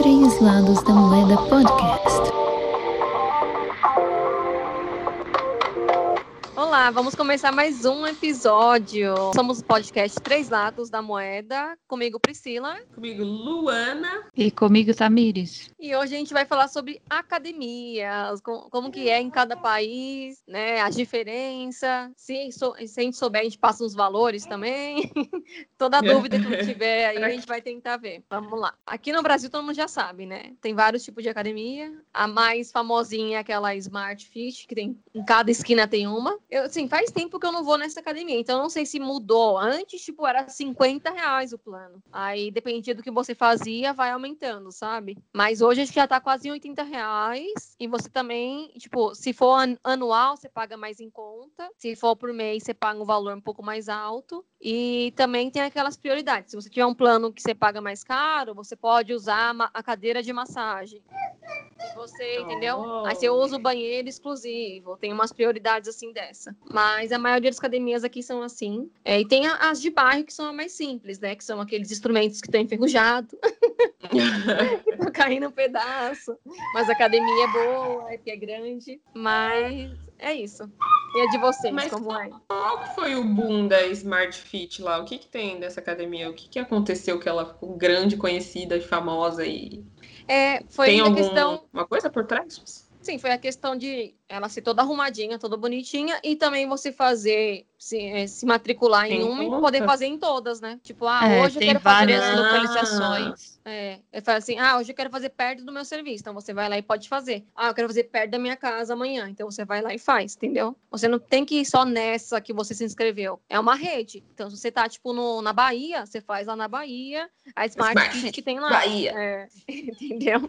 Três Lados da Moeda Podcast. Olá, vamos começar mais um episódio. Somos o podcast Três Lados da Moeda. Comigo, Priscila. Comigo, Luana. E comigo, Tamires. E hoje a gente vai falar sobre academias, como que é em cada país, né? As diferenças. Se, se a gente souber, a gente passa os valores também. Toda dúvida que tiver aí, a gente vai tentar ver. Vamos lá. Aqui no Brasil, todo mundo já sabe, né? Tem vários tipos de academia. A mais famosinha é aquela Smart Fit, que tem em cada esquina tem uma. Eu, assim, faz tempo que eu não vou nessa academia, então não sei se mudou. Antes, tipo, era 50 reais o plano. Aí, dependia do que você fazia, vai aumentando, sabe? Mas hoje acho que já tá quase em 80 reais. E você também, tipo, se for anual, você paga mais em conta. Se for por mês, você paga um valor um pouco mais alto. E também tem aquelas prioridades. Se você tiver um plano que você paga mais caro, você pode usar a cadeira de massagem. Você, entendeu? Oh. Aí você usa o banheiro exclusivo. Tem umas prioridades assim dessa. Mas a maioria das academias aqui são assim. É, e tem as de bairro que são as mais simples, né? Que são aqueles instrumentos que estão enferrujados. que estão caindo um pedaço. Mas a academia é boa, é que é grande. Mas é isso. E a de vocês, Mas como é? Qual foi o boom da Smart Fit lá? O que, que tem dessa academia? O que, que aconteceu que ela ficou grande, conhecida e famosa e é, foi Tem a algum, questão. Uma coisa por trás? Sim, foi a questão de ela ser toda arrumadinha, toda bonitinha, e também você fazer, se, é, se matricular em, em uma e poder fazer em todas, né? Tipo, ah, é, hoje eu quero várias fazer. localizações. É, eu falo assim, ah, hoje eu quero fazer perto do meu serviço, então você vai lá e pode fazer. Ah, eu quero fazer perto da minha casa amanhã, então você vai lá e faz, entendeu? Você não tem que ir só nessa que você se inscreveu. É uma rede. Então, se você tá, tipo, no, na Bahia, você faz lá na Bahia, a Smart, Smart Fit que tem lá. Bahia. É, entendeu?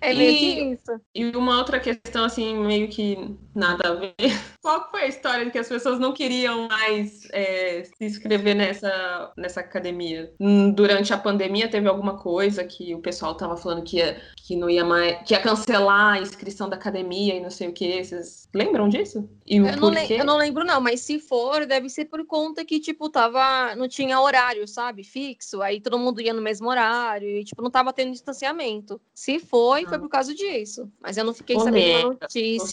É meio e, que isso. E uma outra questão, assim, meio que nada a ver. Qual foi a história de que as pessoas não queriam mais é, se inscrever nessa, nessa academia? Hum, durante a pandemia teve alguma coisa que o pessoal tava falando que ia, que não ia mais, que ia cancelar a inscrição da academia e não sei o que. Vocês lembram disso? E o eu, não eu não lembro, não, mas se for, deve ser por conta que, tipo, tava. não tinha horário, sabe? Fixo. Aí todo mundo ia no mesmo horário e, tipo, não tava tendo distanciamento. Se foi, ah. foi por causa disso. Mas eu não fiquei sabendo uma notícia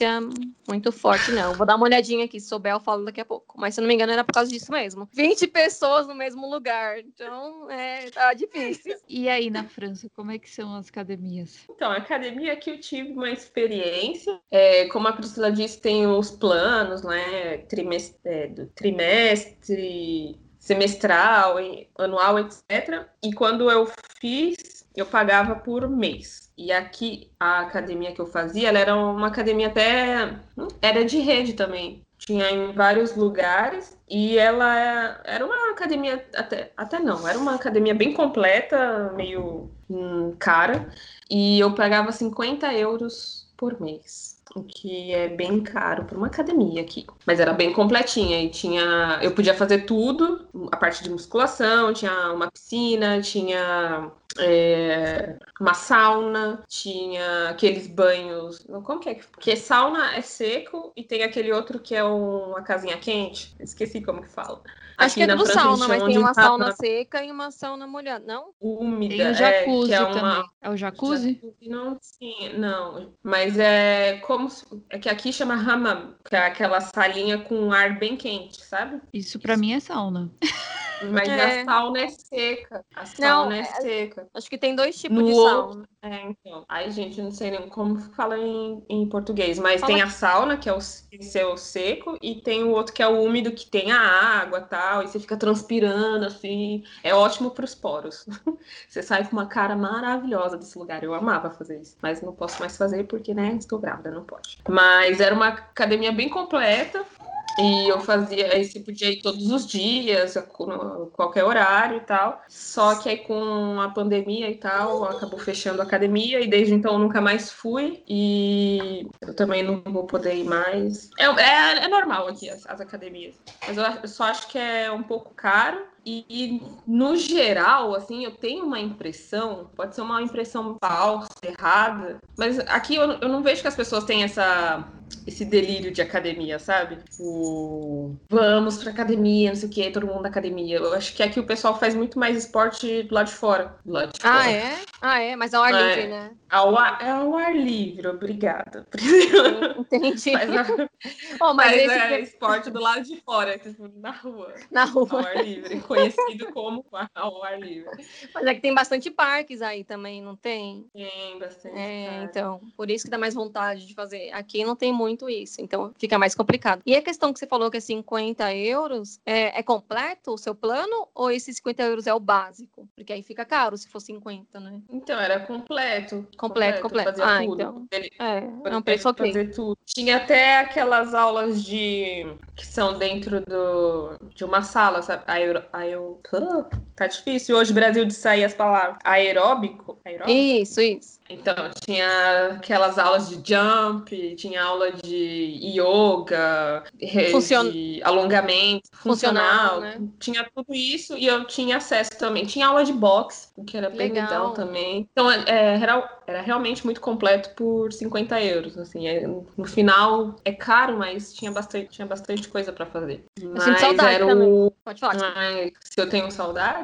muito forte, não. Vou dar uma olhadinha aqui. Se souber, eu falo daqui a pouco. Mas se eu não me engano, era por causa disso mesmo. 20 pessoas no mesmo lugar. Então, é, tá difícil. E aí, na França, como é que são as academias? Então, a academia que eu tive uma experiência. É, como a Priscila disse, tem os planos, né? Trimestre, é, do trimestre semestral, anual, etc. E quando eu fiz, eu pagava por mês. E aqui, a academia que eu fazia, ela era uma academia até. Era de rede também. Tinha em vários lugares. E ela era uma academia. Até, até não, era uma academia bem completa, meio hum, cara. E eu pagava 50 euros por mês o que é bem caro para uma academia aqui. Mas era bem completinha e tinha, eu podia fazer tudo, a parte de musculação, tinha uma piscina, tinha é, uma sauna, tinha aqueles banhos. Como que é? Porque sauna é seco e tem aquele outro que é uma casinha quente. Esqueci como que fala. Acho que é do sauna, mas tem uma sauna seca e uma sauna molhada, não? Úmida. Tem o jacuzzi é, é uma... também. É o jacuzzi? jacuzzi? Não, sim, não. Mas é como... É que aqui chama hammam, que é aquela salinha com ar bem quente, sabe? Isso para mim é sauna. Mas é. a sauna é seca. A sauna não, é, é seca. Acho que tem dois tipos no de sauna. É, então. Ai, gente, não sei nem como fala em, em português. Mas Fala tem a sauna, que é o seu seco, e tem o outro que é o úmido, que tem a água tal, e você fica transpirando, assim. É ótimo para os poros. você sai com uma cara maravilhosa desse lugar. Eu amava fazer isso. Mas não posso mais fazer porque, né, estou grávida, não pode. Mas era uma academia bem completa. E eu fazia, você podia ir todos os dias, qualquer horário e tal. Só que aí com a pandemia e tal, acabou fechando a academia e desde então eu nunca mais fui. E eu também não vou poder ir mais. É, é, é normal aqui as, as academias. Mas eu, eu só acho que é um pouco caro. E, e, no geral, assim, eu tenho uma impressão, pode ser uma impressão falsa, errada, mas aqui eu, eu não vejo que as pessoas têm essa esse delírio de academia, sabe? O vamos pra academia, não sei o que, todo mundo na academia. Eu acho que aqui o pessoal faz muito mais esporte do lado de fora. Do lado de Ah, fora. é? Ah, é? Mas ao ar É. livre, né? Ao ar, é ao ar livre, obrigada. Entendi. A- Oh, mas faz, esse é, esporte do lado de fora, tipo, na rua. na Ao rua. ar livre, conhecido como ao ar livre. Mas é que tem bastante parques aí também, não tem? Tem bastante. É, cara. então, por isso que dá mais vontade de fazer. Aqui não tem muito isso, então fica mais complicado. E a questão que você falou que é 50 euros, é, é completo o seu plano ou esses 50 euros é o básico? Porque aí fica caro se for 50, né? Então, era completo. Completo, completo. Fazia Ah, tudo. então. Ele É, é um preço ok. fazer tudo. Tinha até aquelas aulas de que são dentro do, de uma sala, sabe? Aero, Ah, tá difícil hoje, Brasil, de sair as palavras. Aeróbico? Aeróbico? Isso, isso. Então, tinha aquelas aulas de jump, tinha aula de yoga, Funciona- de alongamento, Funcional, funcional. né? Tinha tudo isso e eu tinha acesso também. Tinha aula de boxe, o que era bem Legal. legal também. Então, é, é, era, era realmente muito completo por 50 euros. Assim, É, no final é caro, mas tinha bastante, tinha bastante coisa para fazer. Mas sinto saudade era o. Pode falar. Ai, se eu tenho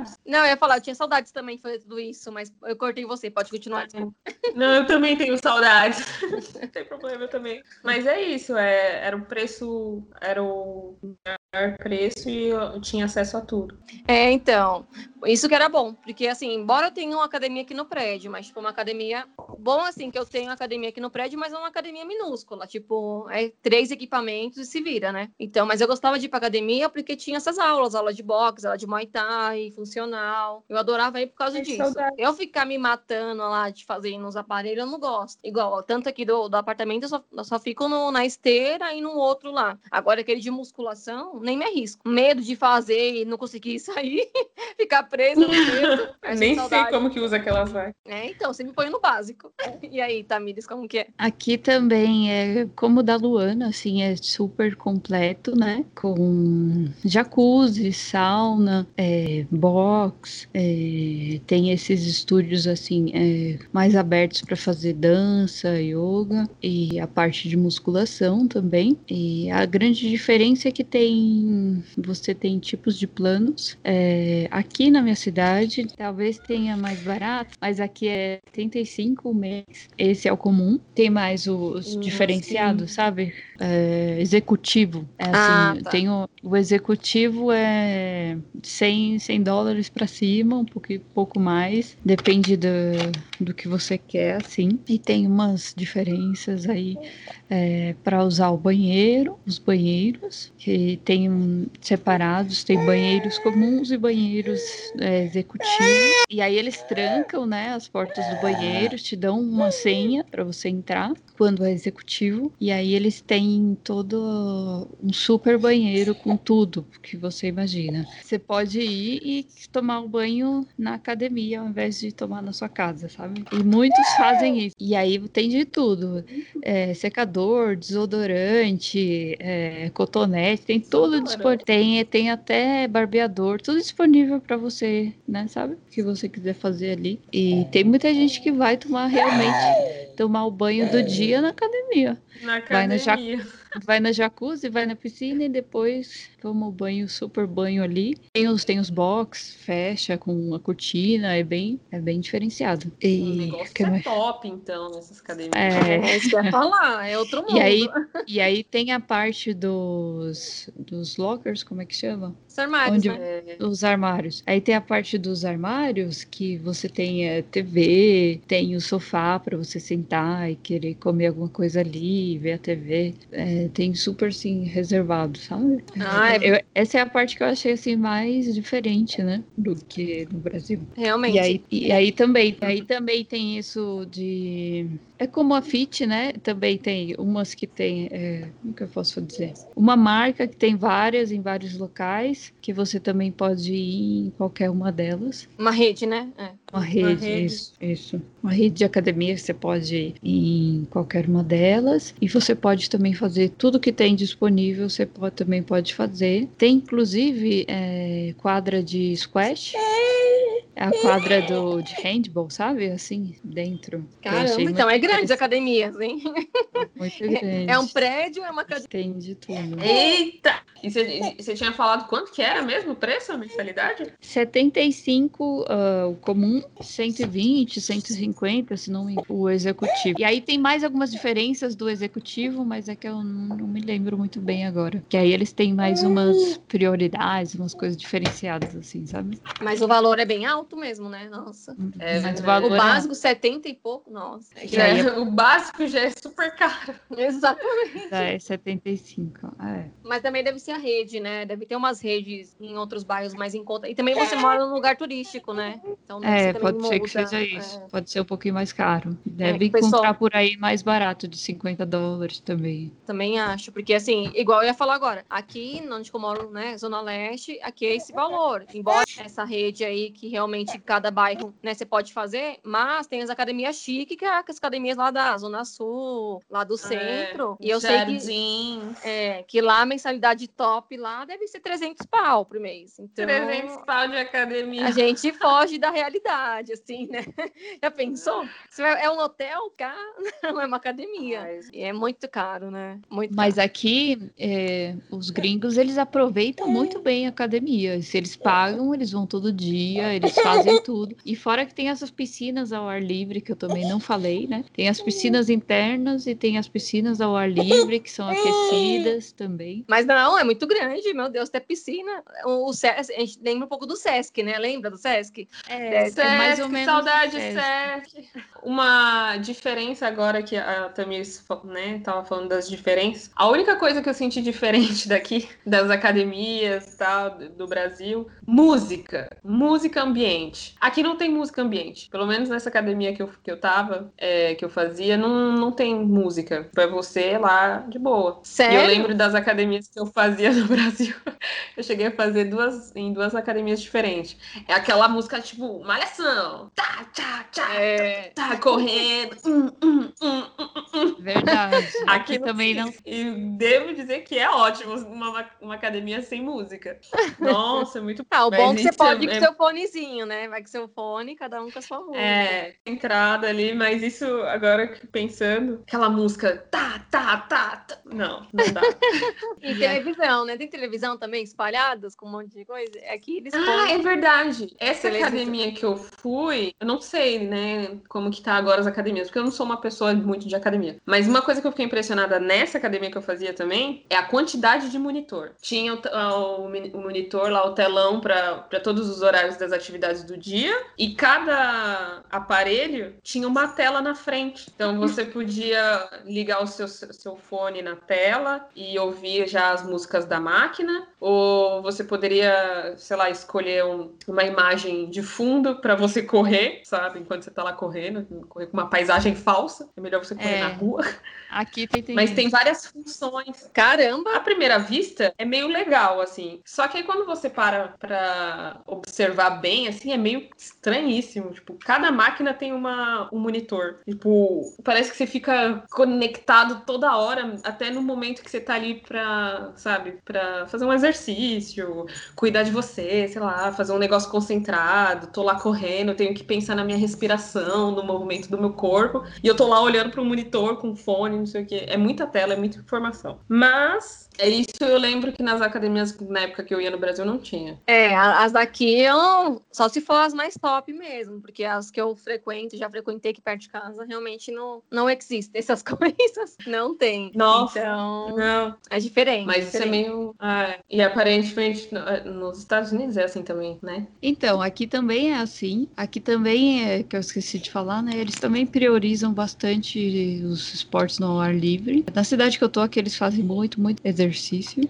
saudades? Não, eu ia falar, eu tinha saudades também de fazer tudo isso, mas eu cortei você, pode continuar. desculpa. Não, eu também tenho saudades. Não tem problema eu também. Mas é isso, é, era o preço, era o melhor preço e eu tinha acesso a tudo. É, então, isso que era bom, porque assim, embora eu tenha uma academia aqui no prédio, mas tipo uma academia bom assim que eu tenho academia aqui no prédio, mas é uma academia minúscula, tipo, é três equipamentos e se vira, né? Então, mas eu gostava de ir pra academia porque tinha essas aulas, aula de boxe, aula de muay thai, funcional. Eu adorava ir por causa disso. saudade. Eu ficar me matando lá de fazer nos aparelhos, eu não gosto. Igual, ó, tanto aqui do, do apartamento, eu só, eu só fico no- na esteira e no outro lá. Agora, aquele de musculação, nem me arrisco. Medo de fazer e não conseguir sair, ficar preso no dedo. Nem sei saudade. como que usa aquelas vai. É, então, você me põe no básico. E aí, Tamires, como que é? Aqui também é como o da Luana, assim, é super completo, né? Com jacuzzi, sauna, é, box, é, tem esses estúdios assim é, mais abertos para fazer dança, yoga e a parte de musculação também. E a grande diferença é que tem você tem tipos de planos. É, aqui na minha cidade talvez tenha mais barato, mas aqui é 35 o mês. Esse é o comum. Tem mais os Hum, diferenciados, sabe? É, executivo. É assim, Ah, tá. tem o, o executivo é 100, 100 dólares para cima, um pouquinho, pouco mais. Depende do, do que você quer, assim. E tem umas diferenças aí para usar o banheiro, os banheiros, que tem um, separados, tem banheiros comuns e banheiros é, executivos. E aí eles trancam, né, as portas do banheiro, te dão uma senha para você entrar quando é executivo. E aí eles têm todo um super banheiro com tudo que você imagina. Você pode ir e tomar o banho na academia ao invés de tomar na sua casa, sabe? E muitos fazem isso. E aí tem de tudo: é, secador, desodorante, é, cotonete, tem tudo disponível. Tem, tem até barbeador, tudo disponível para você, né? Sabe? O que você quiser fazer ali. E tem muita gente que vai tomar realmente tomar o banho do dia na academia. Na Vai na. Vai na jacuzzi, vai na piscina e depois toma o banho, super banho ali. Tem os, tem os box, fecha com a cortina, é bem, é bem diferenciado. O E, negócio que é mais? top, então, nessas academias. É, É isso que eu ia falar, é outro mundo. e aí, e aí tem a parte dos, dos lockers, como é que chama? Os armários, onde- né? Os armários. Aí tem a parte dos armários que você tem é, TV, tem o sofá para você sentar e querer comer alguma coisa ali, ver a TV. É, tem super assim reservado, sabe? Ah, é, Eu- essa é a parte que eu achei assim mais diferente, né, do que no Brasil. realmente. E aí, e aí também, aí também tem isso de é como a Fit, né? Também tem umas que tem, é, como que eu posso dizer? Uma marca que tem várias em vários locais, que você também pode ir em qualquer uma delas. Uma rede, né? É. Uma rede, rede. isso, isso. Uma rede de academia, você pode ir em qualquer uma delas. E você pode também fazer tudo que tem disponível, você pode, também pode fazer. Tem, inclusive, é, quadra de squash. É a quadra do, de handball, sabe? Assim, dentro. Caramba, então é grande as interessante. academias, hein? Muito grande. É um prédio, é uma academia. Tem de tudo. Eita! E você- tinha falado quanto que era mesmo o preço, a mensalidade? 75 ah, o comum, 120, 150, se não me engano, o executivo. E aí tem mais algumas diferenças do executivo, mas é que eu não, não me lembro muito bem agora. Que aí eles têm mais umas prioridades, umas coisas diferenciadas, assim, sabe? Mas o valor é bem alto mesmo, né? Nossa. É mas o valor O é- básico, 70 e pouco, nossa. Aí Já- o básico já é super caro. Exatamente. é 75. É. Mas também deve ser a rede, né? Deve ter umas redes em outros bairros mais em conta. E também você mora num lugar turístico, né? Então É, pode ser que seja isso. É. Pode ser um pouquinho mais caro. Deve o pessoal- encontrar por aí mais barato, de 50 dólares também. Também acho, porque assim, igual eu ia falar agora, aqui onde eu moro, né, Zona Leste, aqui é esse valor. Embora essa rede aí que realmente cada bairro, né, você pode fazer, mas tem as academias chiques, que é as academias lá da Zona Sul, lá do centro. e eu sei que, é, que lá a mensalidade top lá deve ser 300 pau por mês. Então, 300 pau de academia. a gente foge da realidade, assim, né? Já pensou? Se é um hotel, cá, não é uma academia. Mas- E é muito caro, né? Muito Mas caro. aqui, é, os gringos, eles aproveitam muito bem a academia. Se eles pagam, eles vão todo dia, eles fazem tudo. E fora que tem essas piscinas ao ar livre, que eu também não falei, né? Tem as piscinas internas e tem as piscinas ao ar livre, que são aquecidas também. Mas não, é muito grande, meu Deus, tem piscina. O, o Sesc, a gente lembra um pouco do Sesc, né? Lembra do Sesc? É, Sesc, é mais ou menos saudade, Sesc. Sesc. Uma diferença agora que a Tamires fa- né, tava falando das diferenças. A única coisa que eu senti diferente daqui, das academias e tal, do Brasil, música. Música ambiente. Aqui não tem música ambiente. Pelo menos nessa academia que eu, que eu tava, é, que eu fazia, não, não tem música. Pra você lá de boa. E Sério? eu lembro das academias que eu fazia no Brasil. Eu cheguei a fazer duas em duas academias diferentes. É aquela música tipo malhação. Tá, tá, tá, É, tá correndo. Hum, hum, hum, hum, hum. Verdade. Aqui também não. E devo dizer que é ótimo uma, uma academia sem música. Nossa, é muito Ah, o bom é que você pode ir com é- seu fonezinho, né? Vai com seu fone, cada um com a sua música. É, entrada ali, mas isso agora que pensando, aquela música tá, tá, tá, tá. Não, não dá. E televisão, né? Tem televisão também espalhadas com um monte de coisa. Aqui eles Ah, é verdade. Essa Televisão. academia que eu fui, eu não sei, né, como que tá agora as academias, porque eu não sou uma pessoa muito de academia. Mas uma coisa que eu fiquei impressionada nessa academia que eu fazia também é a quantidade de monitor. Tinha o, ah, o o monitor lá, o telão para todos os horários das atividades do dia, e cada aparelho tinha uma tela na frente. Então você podia ligar o seu, seu fone na tela e ouvir já as músicas da máquina, ou você poderia, sei lá, escolher um- uma imagem de fundo para você correr, sabe? Enquanto você tá lá correndo, correr com uma paisagem falsa. É melhor você correr É. na rua. Aqui tem, tem Mas tem várias funções. Caramba! À primeira vista, é meio legal, assim. Só que aí quando você para pra observar bem, assim, é meio estranhíssimo. Tipo, cada máquina tem uma, um monitor. Tipo, parece que você fica conectado toda hora, até no momento que você tá ali pra, sabe, pra fazer um exercício, cuidar de você, sei lá, fazer um negócio concentrado. Tô lá correndo, tenho que pensar na minha respiração, no movimento do meu corpo. E eu tô lá olhando pro monitor com fone, não sei o quê. É muita tela, é muita informação. Mas é isso eu lembro que nas academias, na época que eu ia no Brasil, não tinha. É, as daqui eu só se for as mais top mesmo, porque as que eu frequento, já frequentei aqui perto de casa, realmente não, não existem essas coisas. Não tem. Nossa. Então, Não, é diferente. mas isso é diferente. meio. ah, e aparentemente eh, nos Estados Unidos é assim também, né? Então, aqui também é assim. Aqui também é, que eu esqueci de falar, né? Eles também priorizam bastante os esportes no ar livre. Na cidade que eu tô, aqui eles fazem muito, muito exercício.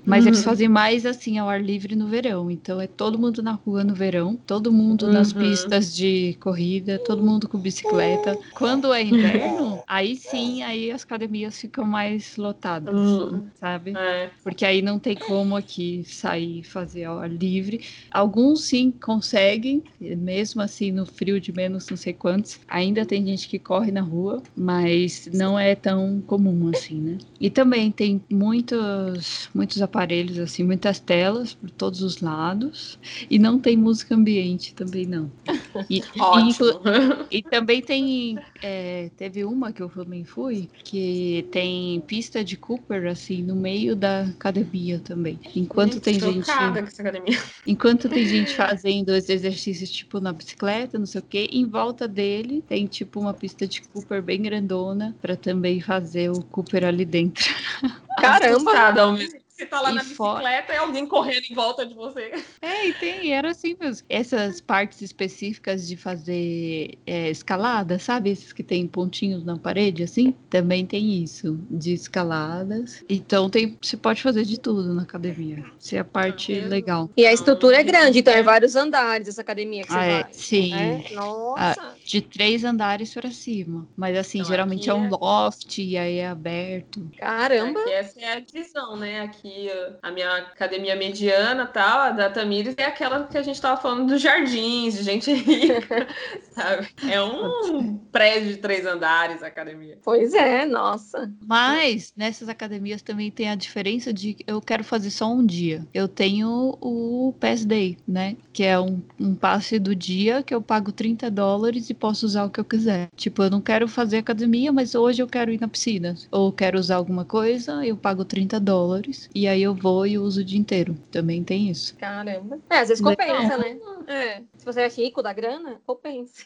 Mas Uhum. eles fazem mais assim ao ar livre no verão. Então é todo mundo na rua no verão, todo mundo nas Uhum. pistas de corrida, todo mundo com bicicleta. Quando é inverno, aí sim, aí as academias ficam mais lotadas, Uhum. sabe? É. Porque aí não tem como aqui sair e fazer ao ar livre. Alguns sim conseguem, mesmo assim no frio de menos não sei quantos. Ainda tem gente que corre na rua, mas não é tão comum assim, né? E também tem muitos, muitos aparelhos, assim, muitas telas por todos os lados. E não tem música ambiente também, não. E, Ótimo. E, e também tem. é, teve uma que eu também fui, que tem pista de Cooper, assim, no meio da academia também. Enquanto tem gente. essa academia. Enquanto tem gente fazendo os exercícios, tipo, na bicicleta, não sei o quê, em volta dele tem, tipo, uma pista de Cooper bem grandona para também fazer o Cooper ali dentro. Caramba! Ao mesmo. Você tá lá E na bicicleta e alguém correndo em volta de você. É, e tem, era assim mesmo. Essas partes específicas de fazer é, escalada, sabe? Esses que tem pontinhos na parede, assim, também tem isso, de escaladas. Então tem, você pode fazer de tudo na academia. Isso é a parte mesmo? legal. E a estrutura é grande, então é vários andares essa academia que você Ah, é, vai. sim. né? Nossa! De três andares para cima. Mas assim, Então, geralmente é um é- loft e aí é aberto. Caramba! Aqui essa é a divisão, né? Aqui uh, a minha academia mediana tal, a da Tamires é aquela que a gente tava falando dos jardins, de gente rica, sabe? É um prédio de três andares a academia. Pois é, nossa. Mas nessas academias também tem a diferença de eu quero fazer só um dia. Eu tenho o Pass Day, né? Que é um, um passe do dia que eu pago 30 dólares e posso usar o que eu quiser. Tipo, eu não quero fazer academia, mas hoje eu quero ir na piscina. Ou quero usar alguma coisa, eu pago 30 dólares. E aí eu vou e uso o dia inteiro. Também tem isso. Caramba. É, às vezes Legal. compensa, né? É. Se você é rico da grana, compensa.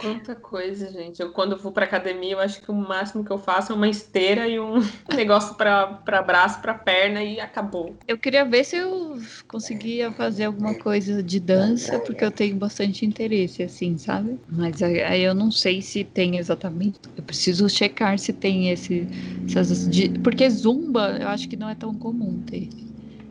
Quanta coisa, gente. Eu, quando eu vou pra academia, eu acho que o máximo que eu faço é uma esteira e um negócio pra, pra braço, pra perna e acabou. Eu queria ver se eu conseguia fazer alguma coisa de dança, porque eu tenho bastante interesse, assim, sabe? Mas aí eu não sei se tem exatamente. Eu preciso checar se tem esse. Essas, de- porque zumba, eu acho que não é tão comum ter.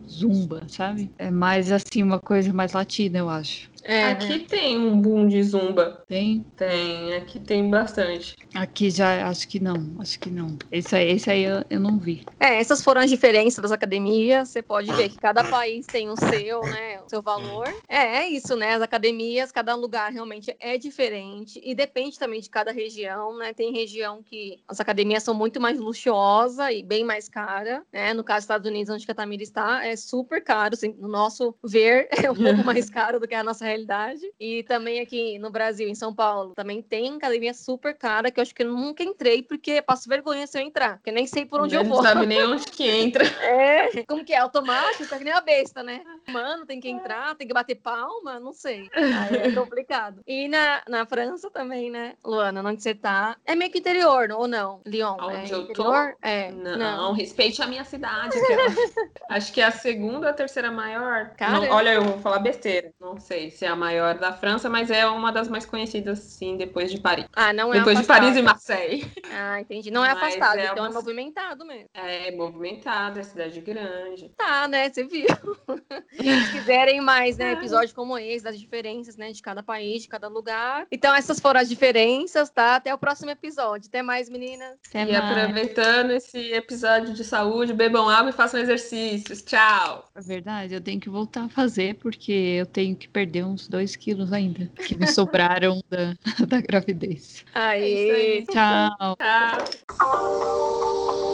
Zumba, sabe? É mais assim, uma coisa mais latina, eu acho. É, Aqui tem um boom de zumba. Tem? Tem, aqui tem bastante. Aqui já acho que não, acho que não. Esse aí, esse aí eu, eu não vi. É, essas foram as diferenças das academias. Você pode ver que cada país tem o seu, né, o seu valor. É, é isso, né? As academias, cada lugar realmente é diferente e depende também de cada região, né? Tem região que as academias são muito mais luxuosa e bem mais cara, né? No caso dos Estados Unidos, onde a Tamira está, é super caro. Assim, no nosso ver, é um pouco mais caro do que a nossa realidade. E também aqui no Brasil, em São Paulo, também tem academia super cara que eu acho que eu nunca entrei porque passo vergonha se eu entrar, porque nem sei por onde eu não vou. sabe nem onde que entra. É, como que é? Automático? Tá que nem a besta, né? Mano, tem que entrar, tem que bater palma, não sei. Aí é complicado. E na, na França também, né, Luana, onde você tá? É meio que interior, ou não? Lyon, Onde é eu tô? interior? É, Não, respeite a minha cidade. que eu- Acho que é a segunda ou a terceira maior. Caramba. Não, olha, eu vou falar besteira. Não sei se é a maior da França, mas é uma das mais conhecidas, sim, depois de Paris. Ah, não é depois de afastado. Paris e Marseille. Ah, entendi. Não é Mas afastado, é então é uma- movimentado mesmo. É movimentada, é cidade grande. Tá, né? Você viu. Se quiserem mais, né, episódios como esse, das diferenças, né, de cada país, de cada lugar. Então, essas foram as diferenças, tá? Até o próximo episódio. Até mais, meninas. Até e mais. aproveitando esse episódio de saúde, bebam água e façam exercícios. Tchau! É verdade, eu tenho que voltar a fazer porque eu tenho que perder uns 2 quilos ainda, que me sobraram da, da gravidez. É Aí. aí. Tchau. Tchau!